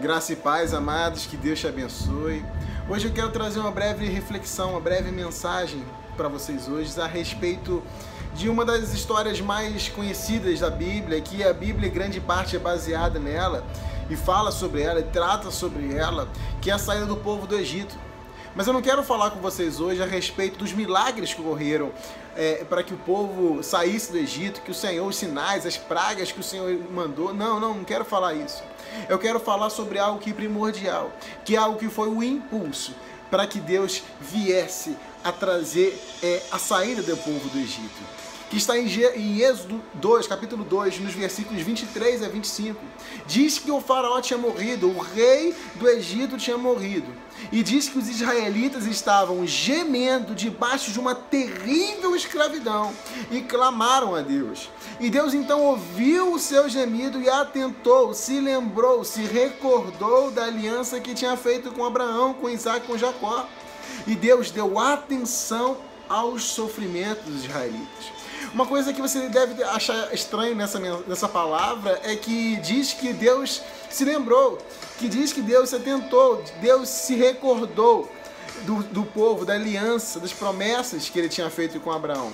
Graça e paz, amados, que Deus te abençoe. Hoje eu quero trazer uma breve reflexão, uma breve mensagem para vocês hoje a respeito de uma das histórias mais conhecidas da Bíblia, que a Bíblia, grande parte, é baseada nela e fala sobre ela e trata sobre ela, que é a saída do povo do Egito. Mas eu não quero falar com vocês hoje a respeito dos milagres que ocorreram é, para que o povo saísse do Egito, que o Senhor, os sinais, as pragas que o Senhor mandou. Não, não, não quero falar isso. Eu quero falar sobre algo que é primordial, que é algo que foi o impulso para que Deus viesse a trazer é, a saída do povo do Egito que está em Êxodo 2, capítulo 2, nos versículos 23 a 25. Diz que o faraó tinha morrido, o rei do Egito tinha morrido. E diz que os israelitas estavam gemendo debaixo de uma terrível escravidão e clamaram a Deus. E Deus então ouviu o seu gemido e atentou, se lembrou, se recordou da aliança que tinha feito com Abraão, com Isaac, com Jacó. E Deus deu atenção aos sofrimentos dos israelitas. Uma coisa que você deve achar estranho nessa, nessa palavra é que diz que Deus se lembrou, que diz que Deus se atentou, Deus se recordou do, do povo, da aliança, das promessas que ele tinha feito com Abraão.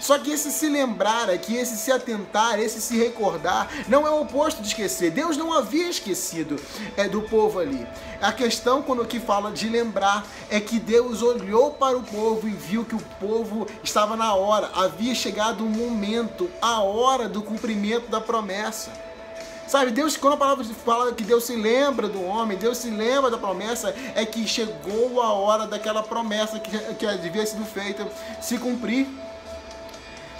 Só que esse se lembrar aqui, esse se atentar, esse se recordar, não é o oposto de esquecer. Deus não havia esquecido é, do povo ali. A questão, quando que fala de lembrar, é que Deus olhou para o povo e viu que o povo estava na hora. Havia chegado o momento, a hora do cumprimento da promessa. Sabe, Deus, quando a palavra fala que Deus se lembra do homem, Deus se lembra da promessa, é que chegou a hora daquela promessa que, que devia sido feita se cumprir.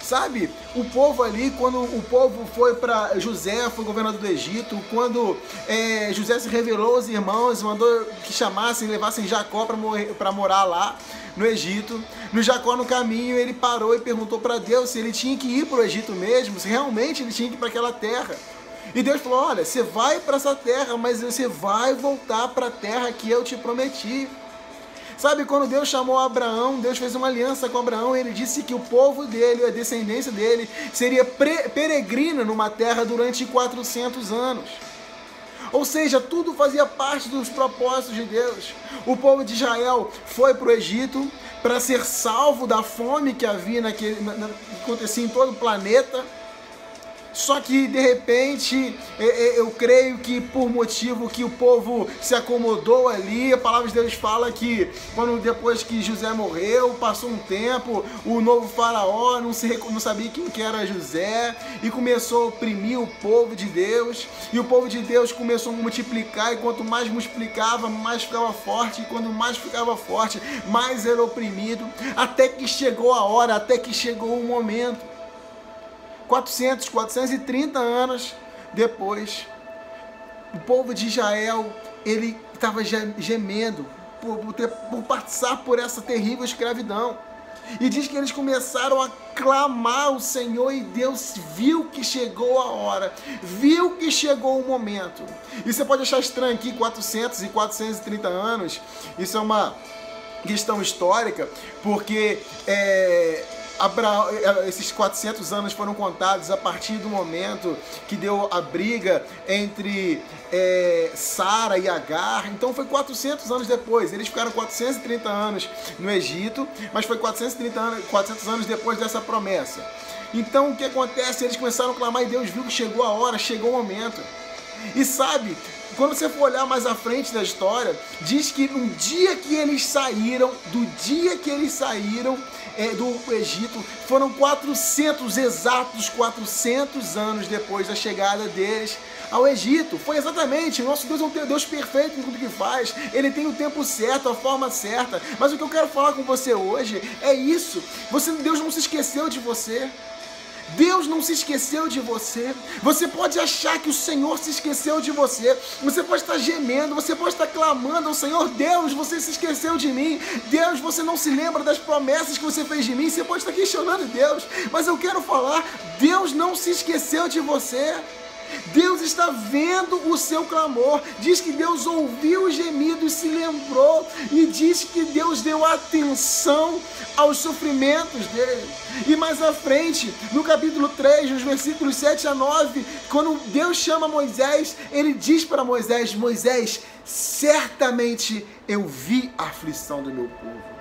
Sabe? O povo ali, quando o povo foi para José, foi governador do Egito, quando é, José se revelou aos irmãos, mandou que chamassem, levassem Jacó para morar lá no Egito. No Jacó, no caminho, ele parou e perguntou para Deus se ele tinha que ir para o Egito mesmo, se realmente ele tinha que ir para aquela terra. E Deus falou: Olha, você vai para essa terra, mas você vai voltar para a terra que eu te prometi. Sabe, quando Deus chamou Abraão, Deus fez uma aliança com Abraão, ele disse que o povo dele, a descendência dele, seria peregrina numa terra durante 400 anos. Ou seja, tudo fazia parte dos propósitos de Deus. O povo de Israel foi para o Egito para ser salvo da fome que havia naquele, na, na, que acontecia em todo o planeta só que de repente eu creio que por motivo que o povo se acomodou ali, a palavra de Deus fala que quando depois que José morreu, passou um tempo, o novo faraó não, se, não sabia quem que era José e começou a oprimir o povo de Deus. E o povo de Deus começou a multiplicar, e quanto mais multiplicava, mais ficava forte, e quando mais ficava forte, mais era oprimido, até que chegou a hora, até que chegou o momento 400, 430 anos depois, o povo de Israel, ele estava gemendo por, por, ter, por passar por essa terrível escravidão. E diz que eles começaram a clamar o Senhor e Deus viu que chegou a hora, viu que chegou o momento. E você pode achar estranho aqui, 400 e 430 anos, isso é uma questão histórica, porque é, Eh, esses 400 anos foram contados a partir do momento que deu a briga entre é, Sara e Agar. Então foi 400 anos depois. Eles ficaram 430 anos no Egito, mas foi 430 anos, 400 anos depois dessa promessa. Então o que acontece? Eles começaram a clamar e Deus viu que chegou a hora, chegou o momento. E sabe, quando você for olhar mais à frente da história, diz que no dia que eles saíram, do dia que eles saíram é, do Egito, foram 400, exatos 400 anos depois da chegada deles ao Egito. Foi exatamente, nosso Deus é um Deus perfeito em tudo que faz, ele tem o tempo certo, a forma certa. Mas o que eu quero falar com você hoje é isso. Você, Deus não se esqueceu de você. Deus não se esqueceu de você. Você pode achar que o Senhor se esqueceu de você. Você pode estar gemendo, você pode estar clamando ao Senhor: Deus, você se esqueceu de mim. Deus, você não se lembra das promessas que você fez de mim. Você pode estar questionando Deus, mas eu quero falar: Deus não se esqueceu de você. Deus está vendo o seu clamor. Diz que Deus ouviu o gemido e se lembrou. E diz que Deus deu atenção aos sofrimentos dele. E mais à frente, no capítulo 3, nos versículos 7 a 9, quando Deus chama Moisés, ele diz para Moisés: Moisés, certamente eu vi a aflição do meu povo.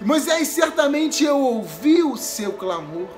Moisés, certamente eu ouvi o seu clamor.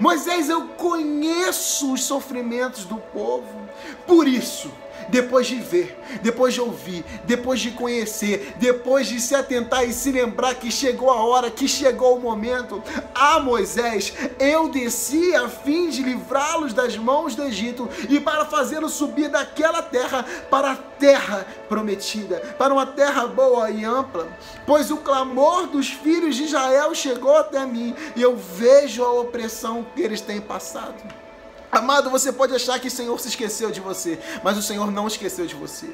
Moisés, eu conheço os sofrimentos do povo. Por isso, depois de ver, depois de ouvir, depois de conhecer, depois de se atentar e se lembrar que chegou a hora, que chegou o momento. Ah, Moisés, eu desci a fim de livrá-los das mãos do Egito e para fazê-los subir daquela terra para a terra prometida, para uma terra boa e ampla. Pois o clamor dos filhos de Israel chegou até mim e eu vejo a opressão que eles têm passado. Amado, você pode achar que o Senhor se esqueceu de você, mas o Senhor não esqueceu de você.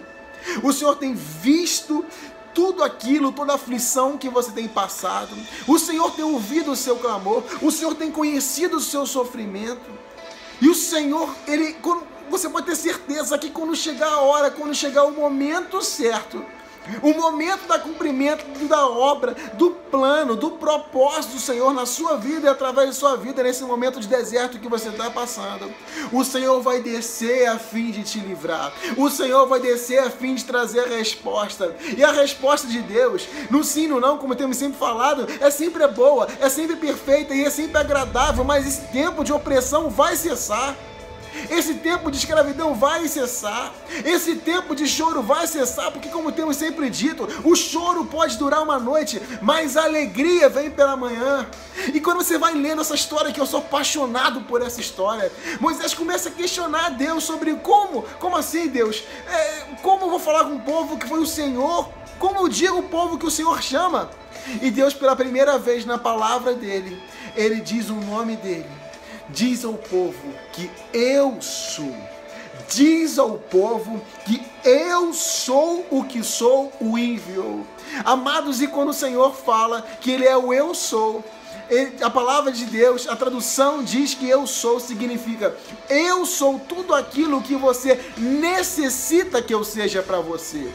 O Senhor tem visto tudo aquilo, toda a aflição que você tem passado. O Senhor tem ouvido o seu clamor, o Senhor tem conhecido o seu sofrimento. E o Senhor, ele, você pode ter certeza que quando chegar a hora, quando chegar o momento certo, o momento da cumprimento da obra, do plano, do propósito do Senhor na sua vida e através de sua vida, nesse momento de deserto que você está passando. O Senhor vai descer a fim de te livrar. O Senhor vai descer a fim de trazer a resposta. E a resposta de Deus, no sim, no não, como temos sempre falado, é sempre boa, é sempre perfeita e é sempre agradável, mas esse tempo de opressão vai cessar. Esse tempo de escravidão vai cessar. Esse tempo de choro vai cessar, porque, como temos sempre dito, o choro pode durar uma noite, mas a alegria vem pela manhã. E quando você vai lendo essa história, que eu sou apaixonado por essa história, Moisés começa a questionar Deus sobre como, como assim, Deus? É, como eu vou falar com o povo que foi o Senhor? Como eu digo o povo que o Senhor chama? E Deus, pela primeira vez na palavra dele, ele diz o nome dele Diz ao povo que eu sou. Diz ao povo que eu sou o que sou, o enviou. Amados, e quando o Senhor fala que Ele é o eu sou, a palavra de Deus, a tradução diz que eu sou significa eu sou tudo aquilo que você necessita que eu seja para você.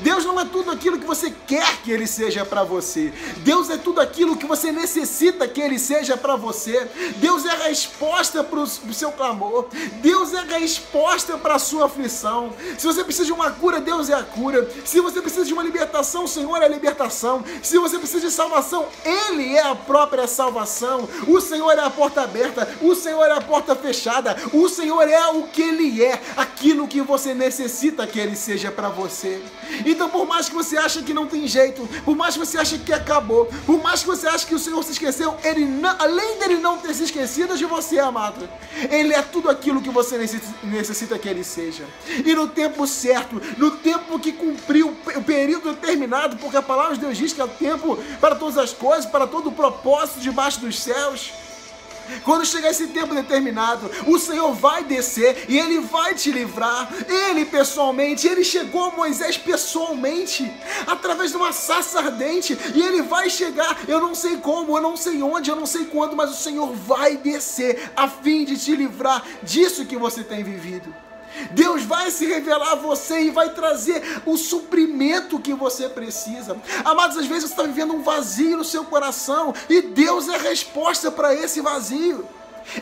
Deus não é tudo aquilo que você quer que ele seja para você. Deus é tudo aquilo que você necessita que ele seja para você. Deus é a resposta para o seu clamor. Deus é a resposta para a sua aflição. Se você precisa de uma cura, Deus é a cura. Se você precisa de uma libertação, o Senhor é a libertação. Se você precisa de salvação, ele é a própria salvação. O Senhor é a porta aberta, o Senhor é a porta fechada, o Senhor é o que Ele é, aquilo que você necessita que Ele seja para você. Então, por mais que você ache que não tem jeito, por mais que você ache que acabou, por mais que você ache que o Senhor se esqueceu, Ele não, além dele não ter se esquecido de você, amado, Ele é tudo aquilo que você necessita que Ele seja. E no tempo certo, no tempo que cumpriu o período determinado, porque a palavra de Deus diz que é o tempo para todas as coisas, para todo o propósito debaixo dos céus. Quando chegar esse tempo determinado, o Senhor vai descer e ele vai te livrar. Ele pessoalmente, ele chegou a Moisés pessoalmente, através de uma saça ardente, e ele vai chegar. Eu não sei como, eu não sei onde, eu não sei quando, mas o Senhor vai descer a fim de te livrar disso que você tem vivido. Deus vai se revelar a você e vai trazer o suprimento que você precisa. Amados, às vezes você está vivendo um vazio no seu coração e Deus é a resposta para esse vazio.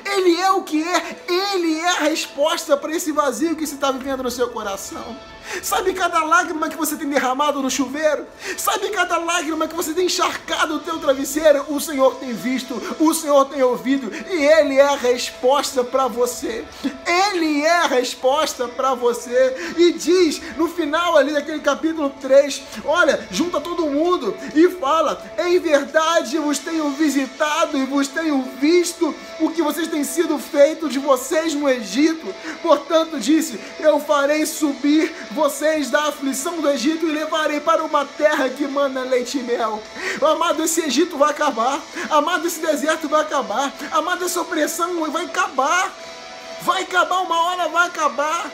Ele é o que é, Ele é a resposta para esse vazio que você está vivendo no seu coração. Sabe cada lágrima que você tem derramado no chuveiro? Sabe cada lágrima que você tem encharcado o teu travesseiro? O Senhor tem visto, o Senhor tem ouvido e Ele é a resposta para você. Ele é a resposta para você. E diz no final ali daquele capítulo 3: Olha, junta todo mundo e fala: Em verdade vos tenho visitado e vos tenho visto o que vocês têm sido feito de vocês no Egito. Portanto, disse: Eu farei subir vocês da aflição do Egito e levarei para uma terra que manda leite e mel. Amado, esse Egito vai acabar. Amado, esse deserto vai acabar. Amado, essa opressão vai acabar. Vai acabar, uma hora vai acabar.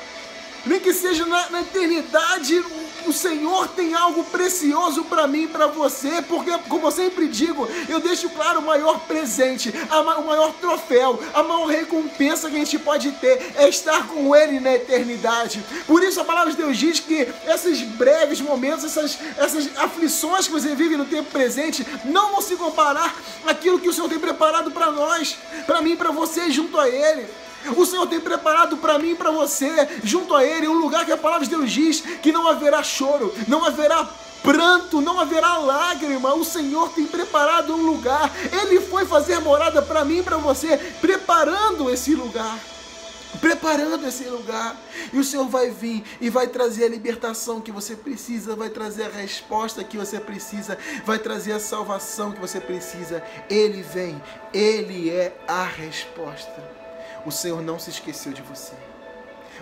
nem que seja na, na eternidade, o Senhor tem algo precioso para mim e para você, porque, como eu sempre digo, eu deixo claro o maior presente, a, o maior troféu, a maior recompensa que a gente pode ter é estar com Ele na eternidade. Por isso a palavra de Deus diz que esses breves momentos, essas, essas aflições que você vive no tempo presente, não vão se comparar àquilo que o Senhor tem preparado para nós, para mim e para você, junto a Ele. O Senhor tem preparado para mim e para você, junto a Ele, um lugar que a palavra de Deus diz que não haverá choro, não haverá pranto, não haverá lágrima. O Senhor tem preparado um lugar. Ele foi fazer morada para mim e para você, preparando esse lugar. Preparando esse lugar, e o Senhor vai vir e vai trazer a libertação que você precisa, vai trazer a resposta que você precisa, vai trazer a salvação que você precisa. Ele vem, Ele é a resposta. O Senhor não se esqueceu de você.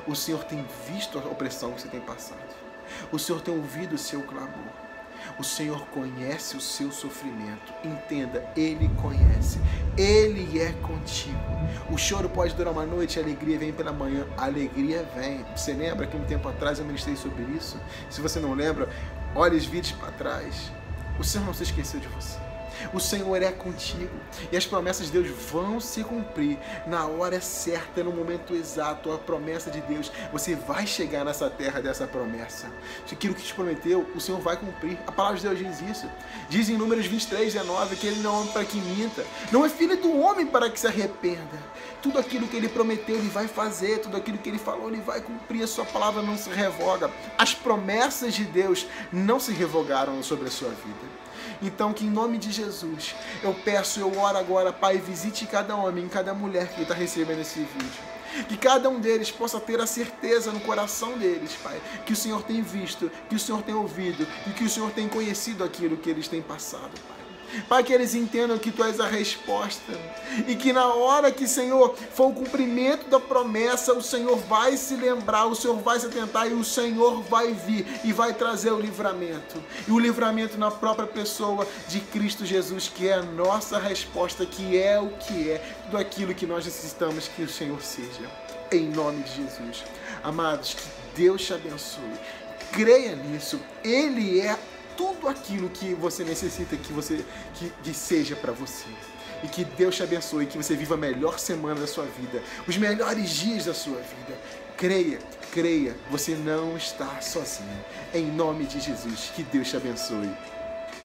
O Senhor tem visto a opressão que você tem passado. O Senhor tem ouvido o seu clamor. O Senhor conhece o seu sofrimento. Entenda, Ele conhece. Ele é contigo. O choro pode durar uma noite, a alegria vem pela manhã. A alegria vem. Você lembra que um tempo atrás eu ministrei sobre isso? Se você não lembra, olhe os vídeos para trás. O Senhor não se esqueceu de você. O Senhor é contigo e as promessas de Deus vão se cumprir na hora certa, no momento exato. A promessa de Deus, você vai chegar nessa terra dessa promessa. Aquilo que te prometeu, o Senhor vai cumprir. A palavra de Deus diz isso. Diz em Números 23, 19 que ele não é homem para que minta, não é filho do homem para que se arrependa. Tudo aquilo que ele prometeu, ele vai fazer, tudo aquilo que ele falou, ele vai cumprir. A sua palavra não se revoga. As promessas de Deus não se revogaram sobre a sua vida. Então, que em nome de Jesus, eu peço, eu oro agora, Pai, visite cada homem, cada mulher que está recebendo esse vídeo. Que cada um deles possa ter a certeza no coração deles, Pai, que o Senhor tem visto, que o Senhor tem ouvido e que o Senhor tem conhecido aquilo que eles têm passado, Pai. Pai, que eles entendam que Tu és a resposta e que na hora que, Senhor, for o cumprimento da promessa, o Senhor vai se lembrar, o Senhor vai se atentar e o Senhor vai vir e vai trazer o livramento. E o livramento na própria pessoa de Cristo Jesus, que é a nossa resposta, que é o que é, tudo aquilo que nós necessitamos que o Senhor seja. Em nome de Jesus. Amados, que Deus te abençoe. Creia nisso. Ele é tudo aquilo que você necessita que você que, que seja para você. E que Deus te abençoe, que você viva a melhor semana da sua vida, os melhores dias da sua vida. Creia, creia, você não está sozinho. Em nome de Jesus, que Deus te abençoe.